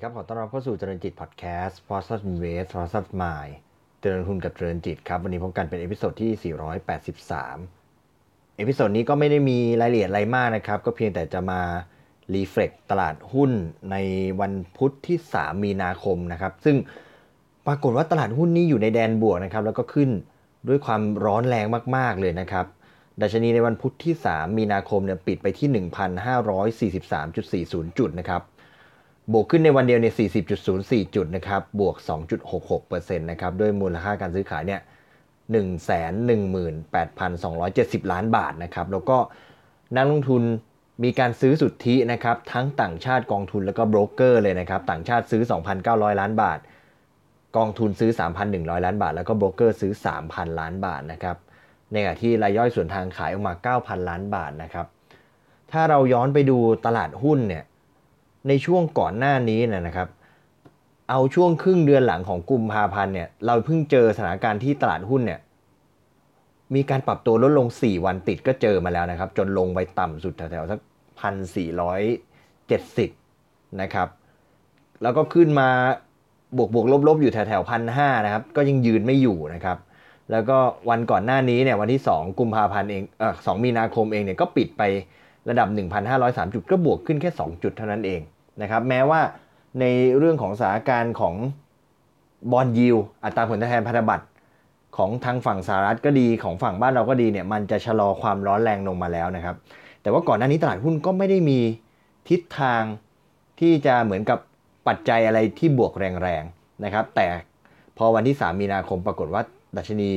ดีครับ ขอต้อนรับเข้าสู่เจริญจิตพอดแคสต์ p o s t Invest p o s t Mind เจริญทุนกับเจริญจิตครับ วันนี้พบกันเป็น episode ที่ 483 episode นี้ก็ไม่ได้มีรายละเอียดอะไรมากนะครับ ก็เพียงแต่จะมา reflect ตลาดหุ้นในวันพุธที่ 3 มีนาคมนะครับ ซึ่งปรากฏว่าตลาดหุ้นนี้อยู่ในแดนบวกนะครับ แล้วก็ขึ้นด้วยความร้อนแรงมาก ๆ เลยนะครับดัชนีในวันพุธที่ 3 มีนาคมเนี่ยปิดไปที่ 1,543.40 จุดนะครับ บวกขึ้นในวันเดียวเนี่ย40.04 จุดนะครับ บวก 2.66%นะครับ ด้วยมูลค่าการซื้อขายเนี่ย 118,270 ล้านบาทนะครับ แล้วก็นักลงทุนมีการซื้อสุทธินะครับ ทั้งต่างชาติกองทุนแล้วก็โบรกเกอร์เลยนะครับ ต่างชาติซื้อ 2,900 ล้านบาท กองทุนซื้อ 3,100 ล้านบาท แล้วก็โบรกเกอร์ซื้อ 3,000 ล้านบาทนะครับ ในขณะที่รายย่อยส่วนทางขายออกมา 9,000 ล้านบาทนะครับ ถ้าเราย้อนไปดูตลาดหุ้นเนี่ย ในช่วงก่อนหน้านี้นะครับ เอาช่วงครึ่งเดือนหลังของกุมภาพันธ์เนี่ยเราเพิ่งเจอสถานการณ์ที่ตลาดหุ้นเนี่ยมีการปรับตัวลดลง 4 วันติดก็เจอมาแล้วนะครับ จนลงไปต่ำสุดแถวๆสักพันสี่ร้อยเจ็ดสิบนะครับ แล้วก็ขึ้นมาบวกบวกลบลบอยู่แถวๆพันห้านะครับ ก็ยังยืนไม่อยู่นะครับ แล้วก็วันก่อนหน้านี้เนี่ยวันที่ 2 กุมภาพันธ์เองเออสมีนาคมเองเนี่ยก็ปิดไป ระดับ 1,503 จุดก็บวกขึ้นแค่ 2 จุดเท่านั้นเองนะครับแม้ว่าในเรื่องของสถานการณ์ของบอลยิวอัตราผลตอบแทนพันธบัตรของทางฝั่งสหรัฐก็ดีของฝั่งบ้านเราก็ดีเนี่ยมันจะชะลอความร้อนแรงลงมาแล้วนะครับ แต่ว่าก่อนหน้านี้ตลาดหุ้นก็ไม่ได้มีทิศทางที่จะเหมือนกับปัจจัยอะไรที่บวกแรงๆนะครับ แต่พอวันที่ 3 มีนาคมปรากฏว่าดัชนี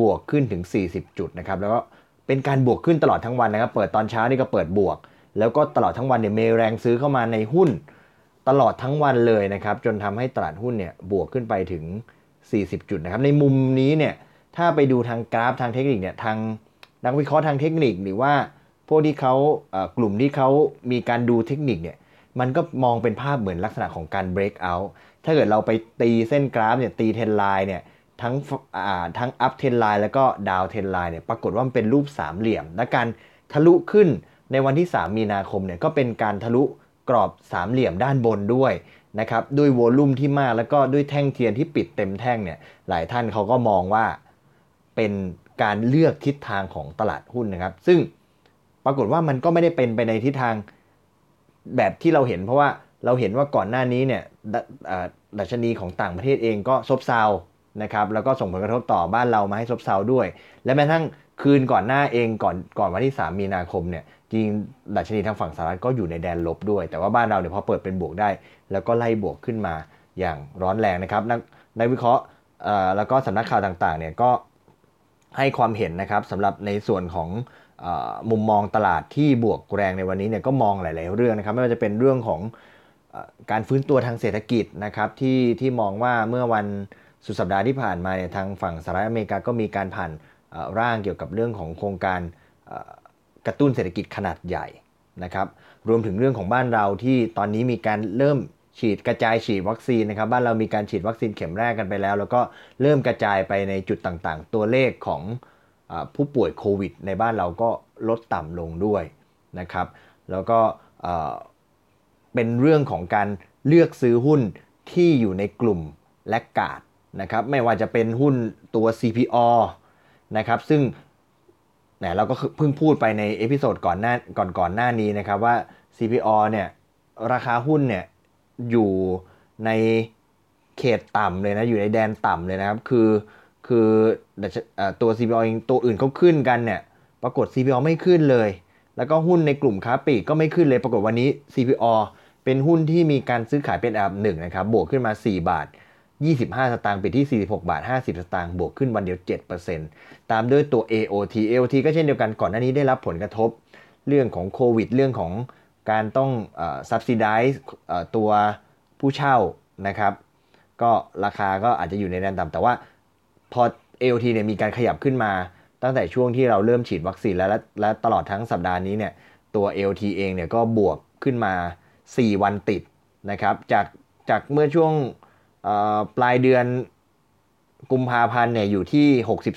บวกขึ้นถึง 40 จุดนะครับ แล้วก็ เป็นการบวกขึ้นตลอดทั้งวันนะครับ เปิดตอนเช้านี่ก็เปิดบวก แล้วก็ตลอดทั้งวันเนี่ยมีแรงซื้อเข้ามาในหุ้น ตลอดทั้งวันเลยนะครับ จนทำให้ตลาดหุ้นเนี่ยบวกขึ้นไปถึง 40 จุดนะครับ ในมุมนี้เนี่ยถ้าไปดูทางกราฟทางเทคนิคเนี่ยทางนักวิเคราะห์ทางเทคนิคหรือว่าพวกที่เขากลุ่มที่เขามีการดูเทคนิคเนี่ยมันก็มองเป็นภาพเหมือนลักษณะของการ break out ถ้าเกิดเราไปตีเส้นกราฟเนี่ยตีเทนไลน์เนี่ย ทั้งทั้ง up 10 line แล้วก็ down 10 line เนี่ยปรากฏว่ามันเป็นรูปสามเหลี่ยม และการทะลุขึ้นในวันที่ 3 มีนาคมเนี่ยก็เป็นการทะลุกรอบสามเหลี่ยมด้านบนด้วยนะครับด้วยโวลุ่มที่มากแล้วก็ด้วยแท่งเทียนที่ปิดเต็มแท่งเนี่ยหลายท่านเขาก็มองว่าเป็นการเลือกทิศทางของตลาดหุ้นนะครับ ซึ่งปรากฏว่ามันก็ไม่ได้เป็นไปในทิศทางแบบที่เราเห็น เพราะว่าเราเห็นว่าก่อนหน้านี้เนี่ยดัชนีของต่างประเทศเองก็ซบเซา นะครับแล้วก็ส่งผลกระทบต่อบ้านเรามาให้ซบเซาด้วย และแม้ทั้งคืนก่อนหน้าเองก่อนก่อนวันที่ 3 มีนาคมเนี่ยจริงดัชนีทางฝั่งสหรัฐก็อยู่ในแดนลบด้วย แต่ว่าบ้านเราเนี่ยพอเปิดเป็นบวกได้ แล้วก็ไล่บวกขึ้นมาอย่างร้อนแรงนะครับ นักนักวิเคราะห์แล้วก็สำนักข่าวต่างๆเนี่ยก็ให้ความเห็นนะครับสำหรับในส่วนของมุมมองตลาดที่บวกแรงในวันนี้เนี่ยก็มองหลาย ๆ เรื่องนะครับ ไม่ว่าจะเป็นเรื่องของการฟื้นตัวทางเศรษฐกิจนะครับที่ที่มองว่าเมื่อวัน สุดสัปดาห์ที่ผ่านมาเนี่ยทางฝั่งสหรัฐอเมริกาก็มีการผ่านร่างเกี่ยวกับเรื่องของโครงการกระตุ้นเศรษฐกิจขนาดใหญ่นะครับรวมถึงเรื่องของบ้านเราที่ตอนนี้มีการเริ่มฉีดกระจายฉีดวัคซีนนะครับ บ้านเรามีการฉีดวัคซีนเข็มแรกกันไปแล้ว แล้วก็เริ่มกระจายไปในจุดต่างๆ ตัวเลขของผู้ป่วยโควิด ในบ้านเราก็ลดต่ำลงด้วยนะครับ แล้วก็เป็นเรื่องของการเลือกซื้อหุ้นที่อยู่ในกลุ่มและกาด นะครับไม่ว่าจะเป็นหุ้นตัว CPO นะครับซึ่งเนี่ยเราก็เพิ่งพูดไปในเอพิโซดก่อนหน้าก่อนก่อนหน้านี้นะครับว่า CPO เนี่ยราคาหุ้นเนี่ยอยู่ในเขตต่ำเลยนะอยู่ในแดนต่ำเลยนะครับคือคือตัว CPO เองตัวอื่นเขาขึ้นกันเนี่ยปรากฏ CPO ไม่ขึ้นเลย แล้วก็หุ้นในกลุ่มค้าปลีกก็ไม่ขึ้นเลยปรากฏวันนี้ CPO เป็นหุ้นที่มีการซื้อขายเป็นอันดับหนึ่งนะครับบวกขึ้นมา 4 บาท 25 สตางค์ปิดที่ 46 บาท 50 สตางค์บวกขึ้นวันเดียว 7%ตามด้วยตัว AOT AOT ก็เช่นเดียวกันก่อนหน้านี้ได้รับผลกระทบ เรื่องของโควิด เรื่องของการต้อง subsidize ตัวผู้เช่านะครับ ก็ราคาก็อาจจะอยู่ในแดนต่ำแต่ว่าพอ AOT เนี่ยมีการขยับขึ้นมา ตั้งแต่ช่วงที่เราเริ่มฉีดวัคซีนแล้วและตลอดทั้งสัปดาห์นี้เนี่ยตัว AOT เองเนี่ยก็บวกขึ้นมา 4 วันติดนะครับจากจากเมื่อช่วง ปลายเดือนกุมภาพันธ์เนี่ยอยู่ที่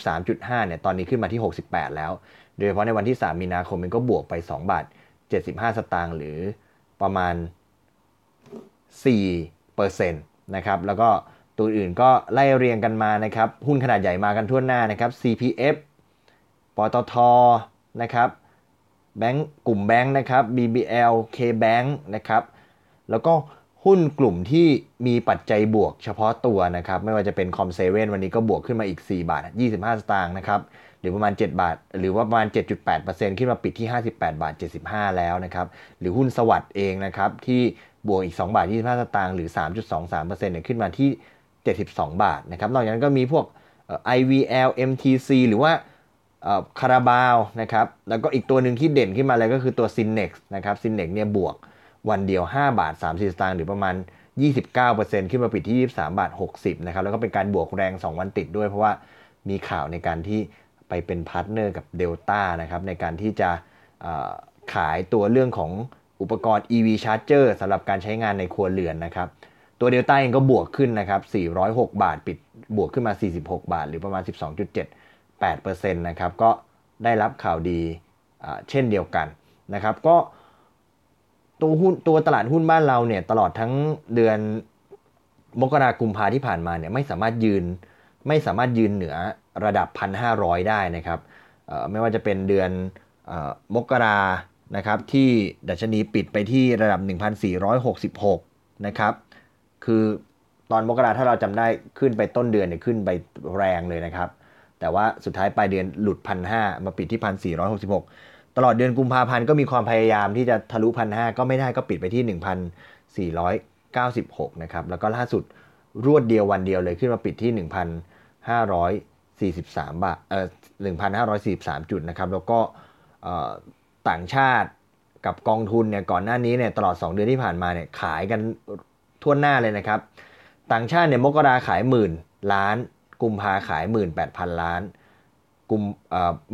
63.5เนี่ยตอนนี้ขึ้นมาที่ 68 แล้ว โดยเฉพาะในวันที่ 3 มีนาคมมันก็บวกไป 2 บาท 75 สตางค์หรือประมาณ4%นะครับแล้วก็ตัวอื่นก็ไล่เรียงกันมานะครับ หุ้นขนาดใหญ่มากันทั่วหน้านะครับ CPF ปตทนะครับแบงก์กลุ่มแบงก์นะครับ BBL KBank นะครับแล้วก็ หุ้นกลุ่มที่มีปัจจัยบวกเฉพาะตัวนะครับ ไม่ว่าจะเป็นคอมเซเว่นวันนี้ก็บวกขึ้นมาอีก 4 บาท 25 สตางค์นะครับ หรือประมาณ 7 บาท หรือว่าประมาณ 7.8%ขึ้นมาปิดที่ 58 บาท 75 แล้วนะครับ หรือหุ้นสวัสด์เองนะครับ ที่บวกอีก 2 บาท 25 สตางค์หรือ 3.23%เนี่ยขึ้นมาที่ 72 บาทนะครับ นอกจากนั้นก็มีพวก IVL MTC หรือว่าคาราบาวนะครับ แล้วก็อีกตัวหนึ่งที่เด่นขึ้นมาเลยก็คือตัว Synex นะครับ Synex เนี่ยบวก วันเดียว 5 บาท30สตางค์หรือประมาณ 29%ขึ้นมาปิดที่ 23 บาท 60 นะครับ แล้วก็เป็นการบวกแรง 2 วันติดด้วย เพราะว่ามีข่าวในการที่ไปเป็น partner กับเดลต้านะครับในการที่จะขายตัวเรื่องของอุปกรณ์ EV Charger สำหรับการใช้งานในครัวเรือนนะครับ ตัวเดลต้าเองก็บวกขึ้นนะครับ 406 บาท ปิดบวกขึ้นมา 46 บาท หรือประมาณ 12.78%นะครับก็ได้รับข่าวดีเช่นเดียวกันนะครับก็ ตัวหุ้นตัวตลาดหุ้นบ้านเราเนี่ยตลอดทั้งเดือนมกราคมพาที่ผ่านมาเนี่ยไม่สามารถยืนไม่สามารถยืนเหนือระดับ 1,500 ได้นะครับไม่ว่าจะเป็นเดือนมกรานะครับที่ดัชนีปิดไปที่ระดับ 1,466 นะครับคือตอนมกราถ้าเราจำได้ขึ้นไปต้นเดือนเนี่ยขึ้นไปแรงเลยนะครับ แต่ว่าสุดท้ายปลายเดือนหลุด 1,500 มาปิดที่ 1,466 ตลอดเดือนกุมภาพันธ์ก็มีความพยายามที่จะทะลุพันห้าก็ไม่ได้ก็ปิดไปที่ 1,496 นะครับ แล้วก็ล่าสุดรวดเดียววันเดียวเลยขึ้นมาปิดที่ 1,543 บาทเอ่อ1,543 จุดนะครับ แล้วก็ต่างชาติกับกองทุนเนี่ยก่อนหน้านี้เนี่ยตลอด 2 เดือนที่ผ่านมาเนี่ยขายกันทั่วหน้าเลยนะครับ ต่างชาติเนี่ยมกราขายหมื่นล้าน กุมภาขาย18,000ล้าน กุม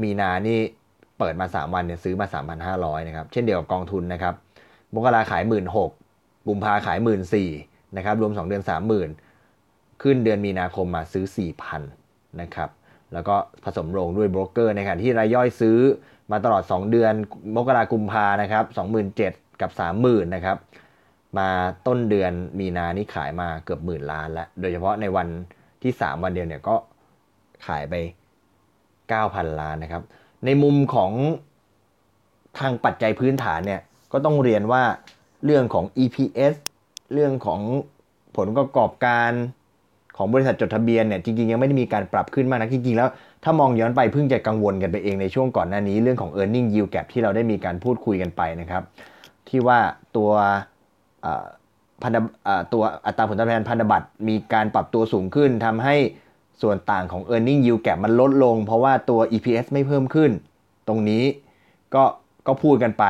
มีนานี่ เปิดมา 3 วันเนี่ยซื้อมา 3,500นะครับเช่นเดียวกับกองทุนนะครับมกราขาย 1 6ื่นกุมภาขาย1 4ื่นนะครับรวม 2 เดือน 30,000 ขึ้นเดือนมีนาคมมาซื้อ 4,000นะครับแล้วก็ผสมโรงด้วยโบรกเกอร์ในขณะที่รายย่อยซื้อมาตลอด 2 เดือน มกรากุมภานะครับ27,000 กับ 30,000นะครับมาต้นเดือนมีนานี่ขายมาเกือบหมื่นล้านแล้ว โดยเฉพาะในวันที่ 3 วันเดียวเนี่ยก็ขายไป 9,000 ล้านนะครับ ในมุมของทางปัจจัยพื้นฐานเนี่ยก็ต้องเรียนว่าเรื่องของ EPS เรื่องของผลประกอบการของบริษัทจดทะเบียนเนี่ยจริงๆ ยังไม่ได้มีการปรับขึ้นมากนะจริงๆ แล้ว ถ้ามองย้อนไปเพิ่งจะกังวลกันไปเองในช่วงก่อนหน้านี้ เรื่องของ e a r n i n g yield gap ที่เราได้มีการพูดคุยกันไปนะครับ ที่ว่าตัวพันธตัวอัตราผลตอบแทนพันธบัตรมีการปรับตัวสูงขึ้นทำให้ ส่วนต่างของ e a r n i n g yield gap มันลดลง เพราะว่าตัว EPS ไม่เพิ่มขึ้น ตรงนี้ก็ก็พูดกันไป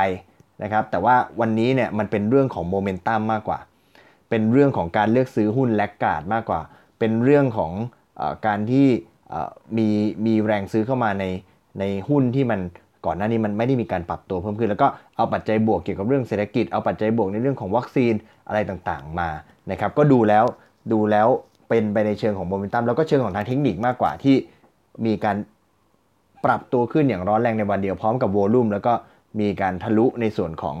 นะครับ แต่ว่าวันนี้เนี่ยมันเป็นเรื่องของโมเมนตัมมากกว่า เป็นเรื่องของการเลือกซื้อหุ้นแลกกาดมากกว่า เป็นเรื่องของอการที่มีมีแรงซื้อเข้ามาในในหุ้นที่มันก่อนหน้านี้มันไม่ได้มีการปรับตัวเพิ่มขึ้น แล้วก็เอาปัจจัยบวกเกี่ยวกับเรื่องเศรษฐกิจ เอาปัจจัยบวกในเรื่องของวัคซีนอะไรต่างๆมานะครับ ก็ดูแล้วดูแล้ว เป็นไปในเชิงของโมเมนตัมแล้วก็เชิงของทางเทคนิคมากกว่าที่มีการปรับตัวขึ้นอย่างร้อนแรงในวันเดียวพร้อมกับ volume แล้วก็มีการทะลุในส่วนของ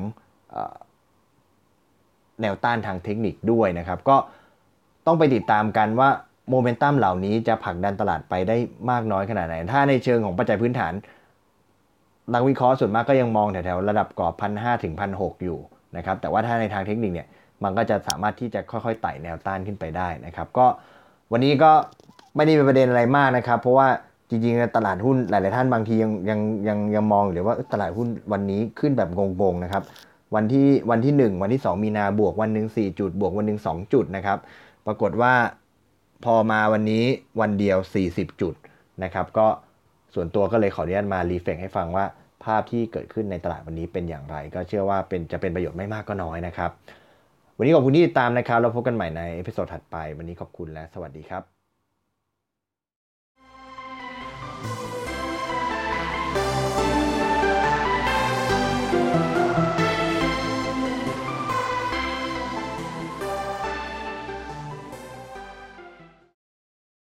แนวต้านทางเทคนิคด้วยนะครับ ก็ต้องไปติดตามกันว่าโมเมนตัมเหล่านี้จะผลักดันตลาดไปได้มากน้อยขนาดไหน ถ้าในเชิงของปัจจัยพื้นฐาน นักวิเคราะห์ส่วนมากก็ยังมองแถวๆระดับกรอบพันห้าถึงพันหอยู่นะครับ แต่ว่าถ้าในทางเทคนิคเนี่ย มันก็จะสามารถที่จะค่อยๆไต่แนวต้านขึ้นไปได้นะครับ ก็วันนี้ก็ไม่ได้เป็นประเด็นอะไรมากนะครับ เพราะว่าจริงๆตลาดหุ้นหลายๆท่านบางทียังยังยังยังมองหรือว่าตลาดหุ้นวันนี้ขึ้นแบบงงๆนะครับวันที่วันที่ 1 วันที่ 2 มีนาบวกวันหนึ่ง4จุดบวกวันหนึ่ง2จุดนะครับปรากฏว่าพอมาวันนี้วันเดียว 40 จุดนะครับก็ส่วนตัวก็เลยขออนุญาตมา reflect ให้ฟังว่าภาพที่เกิดขึ้นในตลาดวันนี้เป็นอย่างไร ก็เชื่อว่าเป็นจะเป็นประโยชน์ไม่มากก็น้อยนะครับ วันนี้ขอบคุณที่ติดตามนะครับเราพบกันใหม่ใน episode ถัดไป วันนี้ขอบคุณและสวัสดีครับ